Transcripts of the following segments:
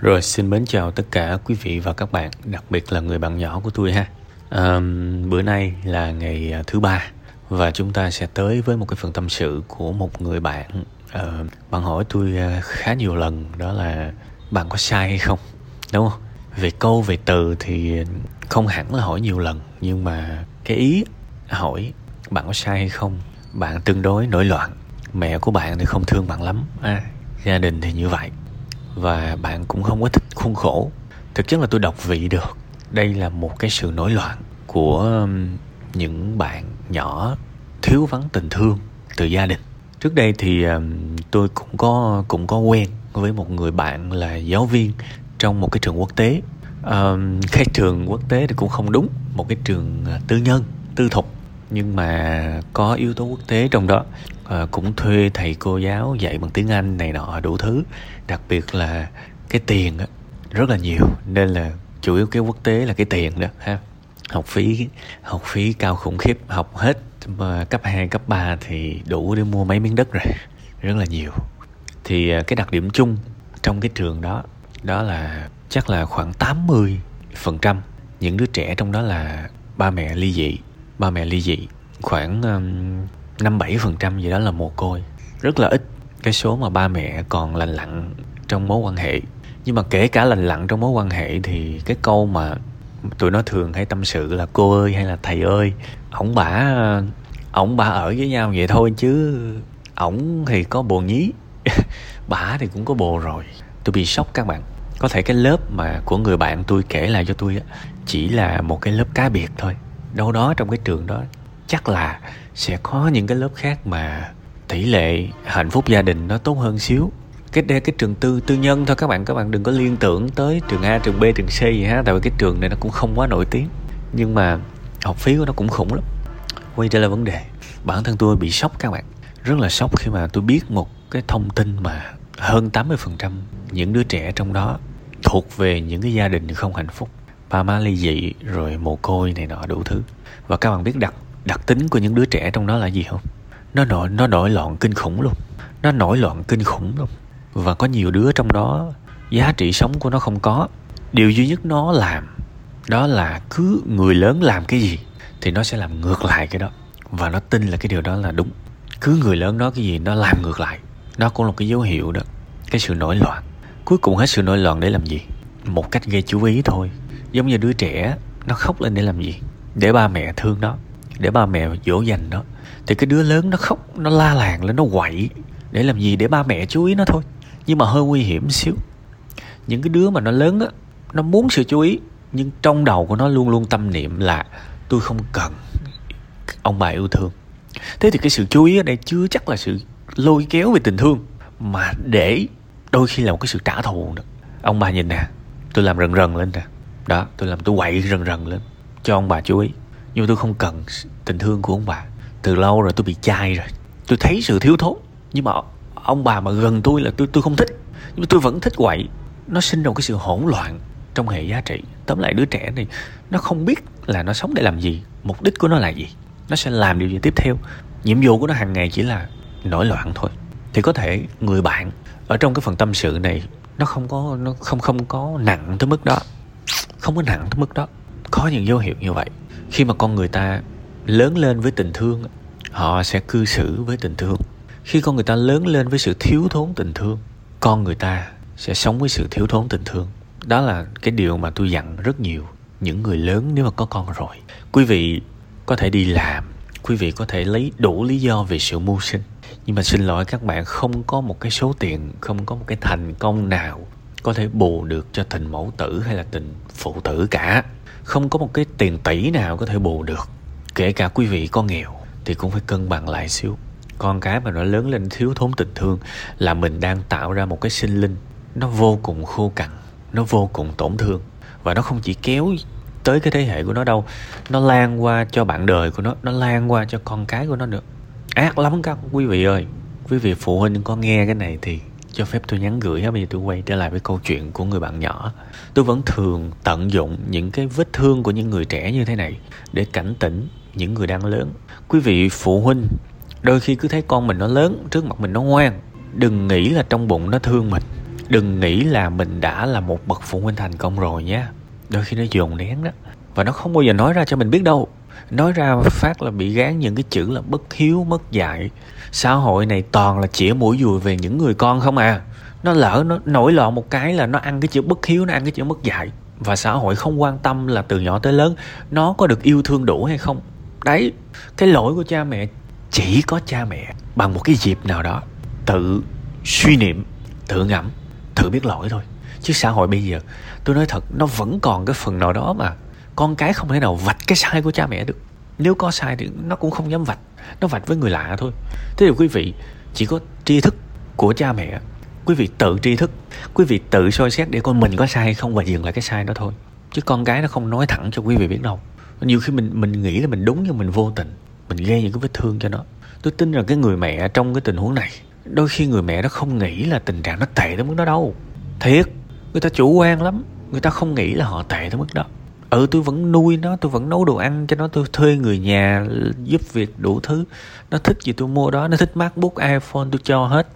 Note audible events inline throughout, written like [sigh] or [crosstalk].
Rồi xin mến chào tất cả quý vị và các bạn, đặc biệt là người bạn nhỏ của tôi ha. À, bữa nay là ngày à, thứ ba và chúng ta sẽ tới với một cái phần tâm sự của một người bạn. À, bạn hỏi tôi à, khá nhiều lần đó là bạn có sai hay không, đúng không? Về câu về từ thì không hẳn là hỏi nhiều lần nhưng mà cái ý hỏi bạn có sai hay không, bạn tương đối nổi loạn. Mẹ của bạn thì không thương bạn lắm, à, gia đình thì như vậy và bạn cũng không có thích khuôn khổ. Thực chất là tôi đọc vị được. Đây là một cái sự nổi loạn của um, những bạn nhỏ thiếu vắng tình thương từ gia đình. Trước đây thì um, tôi cũng có cũng có quen với một người bạn là giáo viên trong một cái trường quốc tế. Um, cái trường quốc tế thì cũng không đúng một cái trường uh, tư nhân tư thục nhưng mà có yếu tố quốc tế trong đó. À, cũng thuê thầy cô giáo dạy bằng tiếng anh này nọ đủ thứ. Đặc biệt là cái tiền á, rất là nhiều. Nên là chủ yếu cái quốc tế là cái tiền đó ha. Học phí học phí cao khủng khiếp. Học hết mà cấp 2, cấp 3 thì đủ để mua mấy miếng đất rồi. Rất là nhiều. Thì ờ, cái đặc điểm chung trong cái trường đó đó là chắc là khoảng 80 phần trăm những đứa trẻ trong đó là ba mẹ ly dị ba mẹ ly dị, khoảng um, năm bảy phần trăm gì đó là mồ côi. Rất là ít cái số mà ba mẹ còn lành lặn trong mối quan hệ. Nhưng mà kể cả lành lặn trong mối quan hệ thì cái câu mà tụi nó thường hay tâm sự là cô ơi hay là thầy ơi ổng bả ổng bả ở với nhau vậy thôi chứ ổng thì có bồ nhí, [laughs] bả thì cũng có bồ rồi. Tôi bị sốc các bạn. Có thể cái lớp mà của người bạn tôi kể lại cho tôi á, chỉ là một cái lớp cá biệt thôi đâu đó trong cái trường đó, chắc là sẽ có những cái lớp khác mà tỷ lệ hạnh phúc gia đình nó tốt hơn xíu. Cái đây cái trường tư tư nhân thôi các bạn các bạn đừng có liên tưởng tới trường A, trường B, trường C gì ha. Tại vì cái trường này nó cũng không quá nổi tiếng. Nhưng mà học phí của nó cũng khủng lắm. Quay trở lại vấn đề, bản thân tôi bị sốc các bạn. Rất là sốc khi mà tôi biết một cái thông tin mà hơn 80% những đứa trẻ trong đó thuộc về những cái gia đình không hạnh phúc ba má ly dị rồi mồ côi này nọ đủ thứ. Và các bạn biết đặc đặc tính của những đứa trẻ trong đó là gì không? Nó nổi nó nổi loạn kinh khủng luôn. Nó nổi loạn kinh khủng luôn. Và có nhiều đứa trong đó, giá trị sống của nó không có. Điều duy nhất nó làm, đó là cứ người lớn làm cái gì, thì nó sẽ làm ngược lại cái đó. Và nó tin là cái điều đó là đúng. Cứ người lớn nói cái gì, nó làm ngược lại. Nó cũng là cái dấu hiệu đó. Cái sự nổi loạn. Cuối cùng hết sự nổi loạn để làm gì? Một cách gây chú ý thôi giống như đứa trẻ, nó khóc lên để làm gì? Để ba mẹ thương nó, để ba mẹ dỗ dành nó. Thì cái đứa lớn nó khóc, nó la làng lên, nó quậy. Để làm gì? Để ba mẹ chú ý nó thôi. Nhưng mà hơi nguy hiểm xíu. Những cái đứa mà nó lớn á, nó muốn sự chú ý, nhưng trong đầu của nó luôn luôn tâm niệm là tôi không cần ông bà yêu thương. Thế thì cái sự chú ý ở đây chưa chắc là sự lôi kéo về tình thương, mà để đôi khi là một cái sự trả thù nữa. Ông bà nhìn nè, tôi làm rần rần lên nè đó, tôi làm tôi quậy rần rần lên. Cho ông bà chú ý. Nhưng mà tôi không cần tình thương của ông bà. Từ lâu rồi tôi bị chai rồi. Tôi thấy sự thiếu thốn. Nhưng mà ông bà mà gần tôi là tôi tôi không thích. Nhưng mà tôi vẫn thích quậy. Nó sinh ra một cái sự hỗn loạn trong hệ giá trị. Tóm lại đứa trẻ này, nó không biết là nó sống để làm gì. Mục đích của nó là gì. Nó sẽ làm điều gì tiếp theo. Nhiệm vụ của nó hàng ngày chỉ là nổi loạn thôi. Thì có thể người bạn ở trong cái phần tâm sự này, nó không có, nó không không có nặng tới mức đó không có nặng tới mức đó. Có những dấu hiệu như vậy. Khi mà con người ta lớn lên với tình thương, họ sẽ cư xử với tình thương. Khi con người ta lớn lên với sự thiếu thốn tình thương, con người ta sẽ sống với sự thiếu thốn tình thương. Đó là cái điều mà tôi dặn rất nhiều những người lớn nếu mà có con rồi. Quý vị có thể đi làm, quý vị có thể lấy đủ lý do về sự mưu sinh. Nhưng mà xin lỗi các bạn, không có một cái số tiền, không có một cái thành công nào có thể bù được cho tình mẫu tử hay là tình phụ tử cả. Không có một cái tiền tỷ nào có thể bù được. Kể cả quý vị có nghèo thì cũng phải cân bằng lại xíu. Con cái mà nó lớn lên thiếu thốn tình thương là mình đang tạo ra một cái sinh linh nó vô cùng khô cằn, nó vô cùng tổn thương. Và nó không chỉ kéo tới cái thế hệ của nó đâu, nó lan qua cho bạn đời của nó nó lan qua cho con cái của nó nữa. Ác lắm các quý vị ơi. Quý vị phụ huynh có nghe cái này thì cho phép tôi nhắn gửi ha bây giờ tôi quay trở lại với câu chuyện của người bạn nhỏ. Tôi vẫn thường tận dụng những cái vết thương của những người trẻ như thế này để cảnh tỉnh những người đang lớn. Quý vị phụ huynh, đôi khi cứ thấy con mình nó lớn, trước mặt mình nó ngoan, đừng nghĩ là trong bụng nó thương mình. Đừng nghĩ là mình đã là một bậc phụ huynh thành công rồi nhé. Đôi khi nó dồn nén đó, và nó không bao giờ nói ra cho mình biết đâu nói ra phát là bị gán những cái chữ là bất hiếu mất dạy xã hội này toàn là chĩa mũi dùi về những người con không à. Nó lỡ, nó nổi loạn một cái là nó ăn cái chữ bất hiếu, nó ăn cái chữ mất dạy và xã hội không quan tâm là từ nhỏ tới lớn, nó có được yêu thương đủ hay không? Đấy, cái lỗi của cha mẹ, chỉ có cha mẹ bằng một cái dịp nào đó tự suy niệm, tự ngẫm, tự biết lỗi thôi. Chứ xã hội bây giờ, tôi nói thật, nó vẫn còn cái phần nào đó mà con cái không thể nào vạch cái sai của cha mẹ được. Nếu có sai thì nó cũng không dám vạch, nó vạch với người lạ thôi. Thế thì quý vị chỉ có tri thức của cha mẹ. Quý vị tự tri thức, quý vị tự soi xét để con mình có sai hay không và dừng lại cái sai đó thôi. Chứ con cái nó không nói thẳng cho quý vị biết đâu. Nhiều khi mình mình nghĩ là mình đúng nhưng mình vô tình, mình gây những cái vết thương cho nó. Tôi tin rằng cái người mẹ trong cái tình huống này, đôi khi người mẹ nó không nghĩ là tình trạng nó tệ tới mức đó đâu. Thiệt, người ta chủ quan lắm, người ta không nghĩ là họ tệ tới mức đó ừ tôi vẫn nuôi nó tôi vẫn nấu đồ ăn cho nó tôi thuê người nhà giúp việc đủ thứ. Nó thích gì tôi mua đó nó thích macbook iphone tôi cho hết.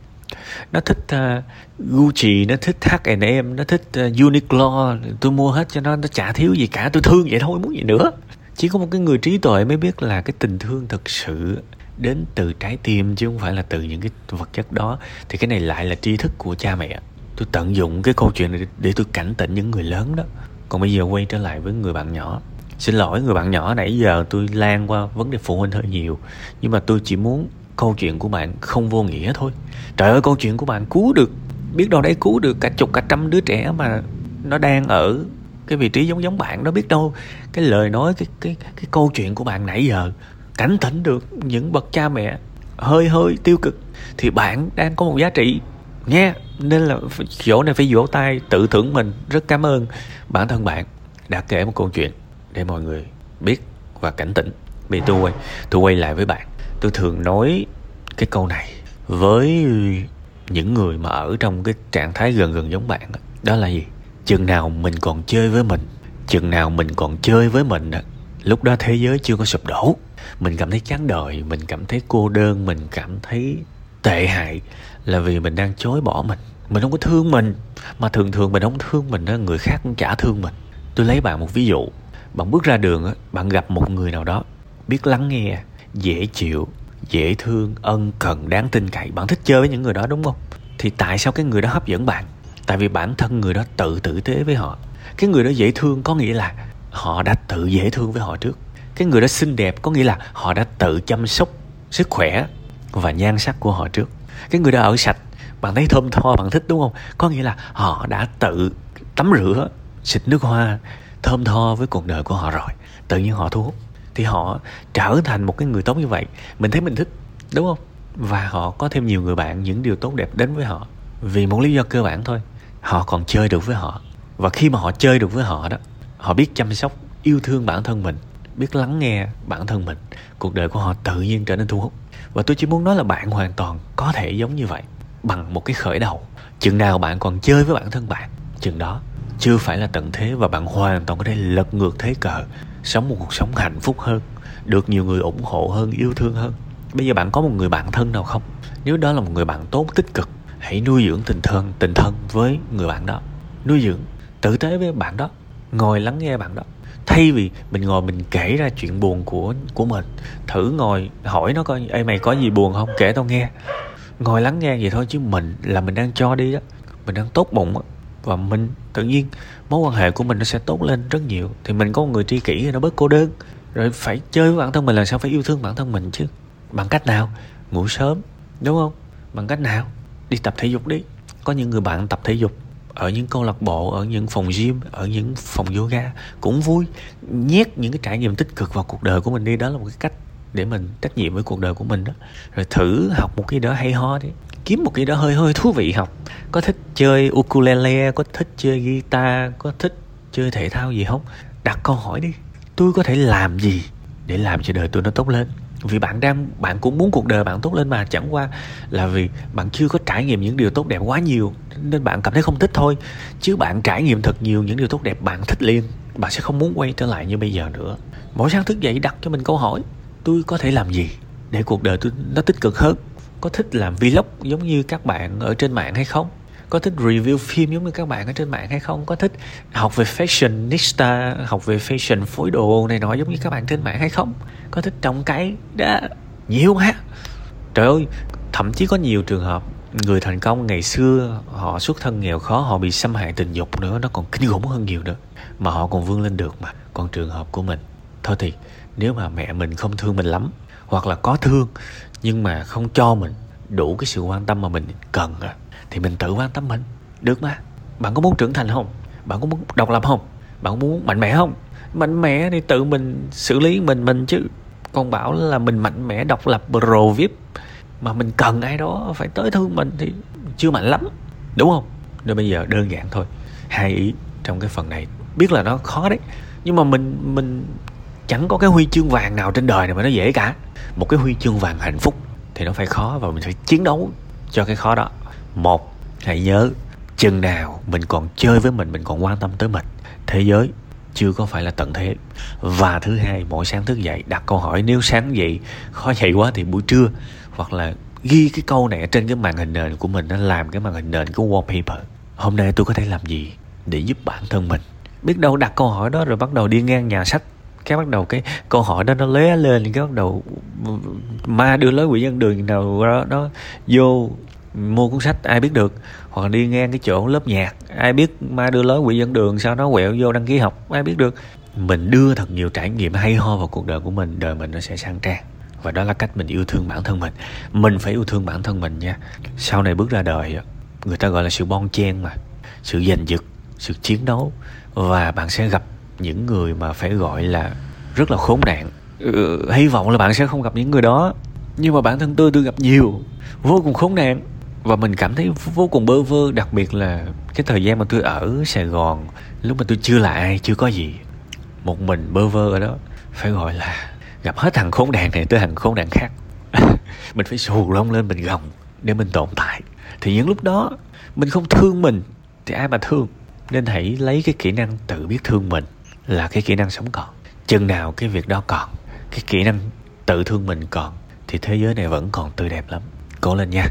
Nó thích uh, Gucci nó thích H&M nó thích uh, Uniqlo tôi mua hết cho nó nó chả thiếu gì cả tôi thương vậy thôi muốn gì nữa. Chỉ có một cái người trí tuệ mới biết là cái tình thương thực sự đến từ trái tim chứ không phải là từ những cái vật chất đó. Thì cái này lại là tri thức của cha mẹ. Tôi tận dụng cái câu chuyện này để tôi cảnh tỉnh những người lớn đó còn bây giờ quay trở lại với người bạn nhỏ. Xin lỗi, người bạn nhỏ nãy giờ tôi lan qua vấn đề phụ huynh hơi nhiều. Nhưng mà tôi chỉ muốn câu chuyện của bạn không vô nghĩa thôi. Trời ơi, câu chuyện của bạn cứu được. Biết đâu đấy cứu được cả chục, cả trăm đứa trẻ mà nó đang ở cái vị trí giống giống bạn đó, biết đâu cái lời nói, cái cái cái câu chuyện của bạn nãy giờ cảnh tỉnh được những bậc cha mẹ hơi hơi tiêu cực. Thì bạn đang có một giá trị nghe, nên là chỗ này phải vỗ tay tự thưởng mình. Rất cảm ơn bản thân bạn đã kể một câu chuyện để mọi người biết và cảnh tỉnh. Vì tôi quay tôi quay lại với bạn. Tôi thường nói cái câu này với những người mà ở trong cái trạng thái gần gần giống bạn đó là gì? Chừng nào mình còn chơi với mình, chừng nào mình còn chơi với mình lúc đó thế giới chưa có sụp đổ. Mình cảm thấy chán đời, mình cảm thấy cô đơn, mình cảm thấy tệ hại là vì mình đang chối bỏ mình. Mình không có thương mình, mà thường thường mình không thương mình đó người khác cũng chả thương mình. Tôi lấy bạn một ví dụ. Bạn bước ra đường bạn gặp một người nào đó, biết lắng nghe, dễ chịu, dễ thương, ân cần, đáng tin cậy. Bạn thích chơi với những người đó, đúng không? Thì tại sao cái người đó hấp dẫn bạn? Tại vì bản thân người đó tự tử tế với họ. Cái người đó dễ thương có nghĩa là họ đã tự dễ thương với họ trước. Cái người đó xinh đẹp có nghĩa là họ đã tự chăm sóc sức khỏe và nhan sắc của họ trước. Cái người đó ở sạch, bạn thấy thơm tho, bạn thích, đúng không? Có nghĩa là họ đã tự tắm rửa, xịt nước hoa thơm tho với cuộc đời của họ rồi. Tự nhiên họ thu hút. Thì họ trở thành một cái người tốt như vậy. Mình thấy mình thích, đúng không? Và họ có thêm nhiều người bạn, những điều tốt đẹp đến với họ. Vì một lý do cơ bản thôi. Họ còn chơi được với họ. Và khi mà họ chơi được với họ đó, họ biết chăm sóc, yêu thương bản thân mình, biết lắng nghe bản thân mình, cuộc đời của họ tự nhiên trở nên thu hút và tôi chỉ muốn nói là bạn hoàn toàn có thể giống như vậy, bằng một cái khởi đầu. Chừng nào bạn còn chơi với bản thân bạn, chừng đó, chưa phải là tận thế và bạn hoàn toàn có thể lật ngược thế cờ, sống một cuộc sống hạnh phúc hơn, được nhiều người ủng hộ hơn, yêu thương hơn. Bây giờ bạn có một người bạn thân nào không? Nếu đó là một người bạn tốt, tích cực, hãy nuôi dưỡng tình thân tình thân với người bạn đó. Nuôi dưỡng, tử tế với bạn đó. Ngồi lắng nghe bạn đó thay vì mình ngồi mình kể ra chuyện buồn của của mình, thử ngồi hỏi nó coi, ê, mày có gì buồn không? Kể tao nghe. Ngồi lắng nghe vậy thôi chứ mình là mình đang cho đi đó mình đang tốt bụng đó. và mình, tự nhiên mối quan hệ của mình nó sẽ tốt lên rất nhiều. Thì mình có một người tri kỷ thì nó bớt cô đơn. Rồi phải chơi với bản thân mình là sao phải yêu thương bản thân mình chứ? Bằng cách nào? Ngủ sớm, đúng không? Bằng cách nào? Đi tập thể dục đi. Có những người bạn tập thể dục ở những câu lạc bộ, ở những phòng gym, ở những phòng yoga cũng vui. Nhét những cái trải nghiệm tích cực vào cuộc đời của mình đi, đó là một cái cách để mình trách nhiệm với cuộc đời của mình đó. Rồi thử học một cái đó hay ho đi. Kiếm một cái đó hơi hơi thú vị học. Có thích chơi ukulele, có thích chơi guitar, có thích chơi thể thao gì không? Đặt câu hỏi đi. Tôi có thể làm gì để làm cho đời tôi nó tốt lên? Vì bạn đang, bạn cũng muốn cuộc đời bạn tốt lên mà, chẳng qua là vì bạn chưa có trải nghiệm những điều tốt đẹp quá nhiều, nên bạn cảm thấy không thích thôi. Chứ bạn trải nghiệm thật nhiều những điều tốt đẹp bạn thích liền, bạn sẽ không muốn quay trở lại như bây giờ nữa. Mỗi sáng thức dậy đặt cho mình câu hỏi, tôi có thể làm gì để cuộc đời tôi nó tích cực hơn? Có thích làm vlog giống như các bạn ở trên mạng hay không? Có thích review phim giống như các bạn ở trên mạng hay không? Có thích học về fashionista, học về fashion phối đồ này nọ giống như các bạn trên mạng hay không? Có thích trồng cây đó nhiều ha? trời ơi, thậm chí có nhiều trường hợp người thành công ngày xưa họ xuất thân nghèo khó, họ bị xâm hại tình dục nữa, nó còn kinh khủng hơn nhiều nữa. Mà họ còn vươn lên được mà. Còn trường hợp của mình, thôi thì, nếu mà mẹ mình không thương mình lắm, hoặc là có thương, nhưng mà không cho mình đủ cái sự quan tâm mà mình cần à thì mình tự quan tâm mình. Được mà. Bạn có muốn trưởng thành không? Bạn có muốn độc lập không? Bạn có muốn mạnh mẽ không? Mạnh mẽ thì tự mình xử lý mình mình chứ. Còn bảo là mình mạnh mẽ, độc lập, pro vip. Mà mình cần ai đó phải tới thương mình thì chưa mạnh lắm. Đúng không? Nên bây giờ đơn giản thôi. Hai ý trong cái phần này. Biết là nó khó đấy. Nhưng mà mình mình chẳng có cái huy chương vàng nào trên đời này mà nó dễ cả. Một cái huy chương vàng hạnh phúc thì nó phải khó và mình phải chiến đấu cho cái khó đó một hãy nhớ chừng nào mình còn chơi với mình mình còn quan tâm tới mình thế giới chưa có phải là tận thế. Và thứ hai mỗi sáng thức dậy đặt câu hỏi nếu sáng dậy khó dậy quá thì buổi trưa hoặc là ghi cái câu này ở trên cái màn hình nền của mình nó làm cái màn hình nền cái wallpaper. Hôm nay tôi có thể làm gì để giúp bản thân mình? Biết đâu đặt câu hỏi đó rồi bắt đầu đi ngang nhà sách. Cái bắt đầu cái câu hỏi đó nó lóe lên cái bắt đầu ma đưa lối quỷ dân đường nào đó, nó vô mua cuốn sách ai biết được hoặc đi ngang cái chỗ lớp nhạc. Ai biết ma đưa lối quỷ dân đường sao nó quẹo vô đăng ký học ai biết được. Mình đưa thật nhiều trải nghiệm hay ho vào cuộc đời của mình đời mình nó sẽ sang trang. Và đó là cách mình yêu thương bản thân mình. Mình phải yêu thương bản thân mình nha. Sau này bước ra đời người ta gọi là sự bon chen mà. Sự giành giật sự chiến đấu. Và bạn sẽ gặp những người mà phải gọi là rất là khốn nạn. Ừ, hy vọng là bạn sẽ không gặp những người đó. Nhưng mà bản thân tôi tôi gặp nhiều vô cùng khốn nạn và mình cảm thấy vô cùng bơ vơ, đặc biệt là cái thời gian mà tôi ở sài gòn, lúc mà tôi chưa là ai, chưa có gì. Một mình bơ vơ ở đó, phải gọi là gặp hết thằng khốn nạn này tới thằng khốn nạn khác. [laughs] Mình phải xù lông lên mình gồng để mình tồn tại. Thì những lúc đó, mình không thương mình thì ai mà thương? Nên hãy lấy cái kỹ năng tự biết thương mình là cái kỹ năng sống còn. Chừng nào cái việc đó còn, cái kỹ năng tự thương mình còn, thì thế giới này vẫn còn tươi đẹp lắm. Cố lên nha.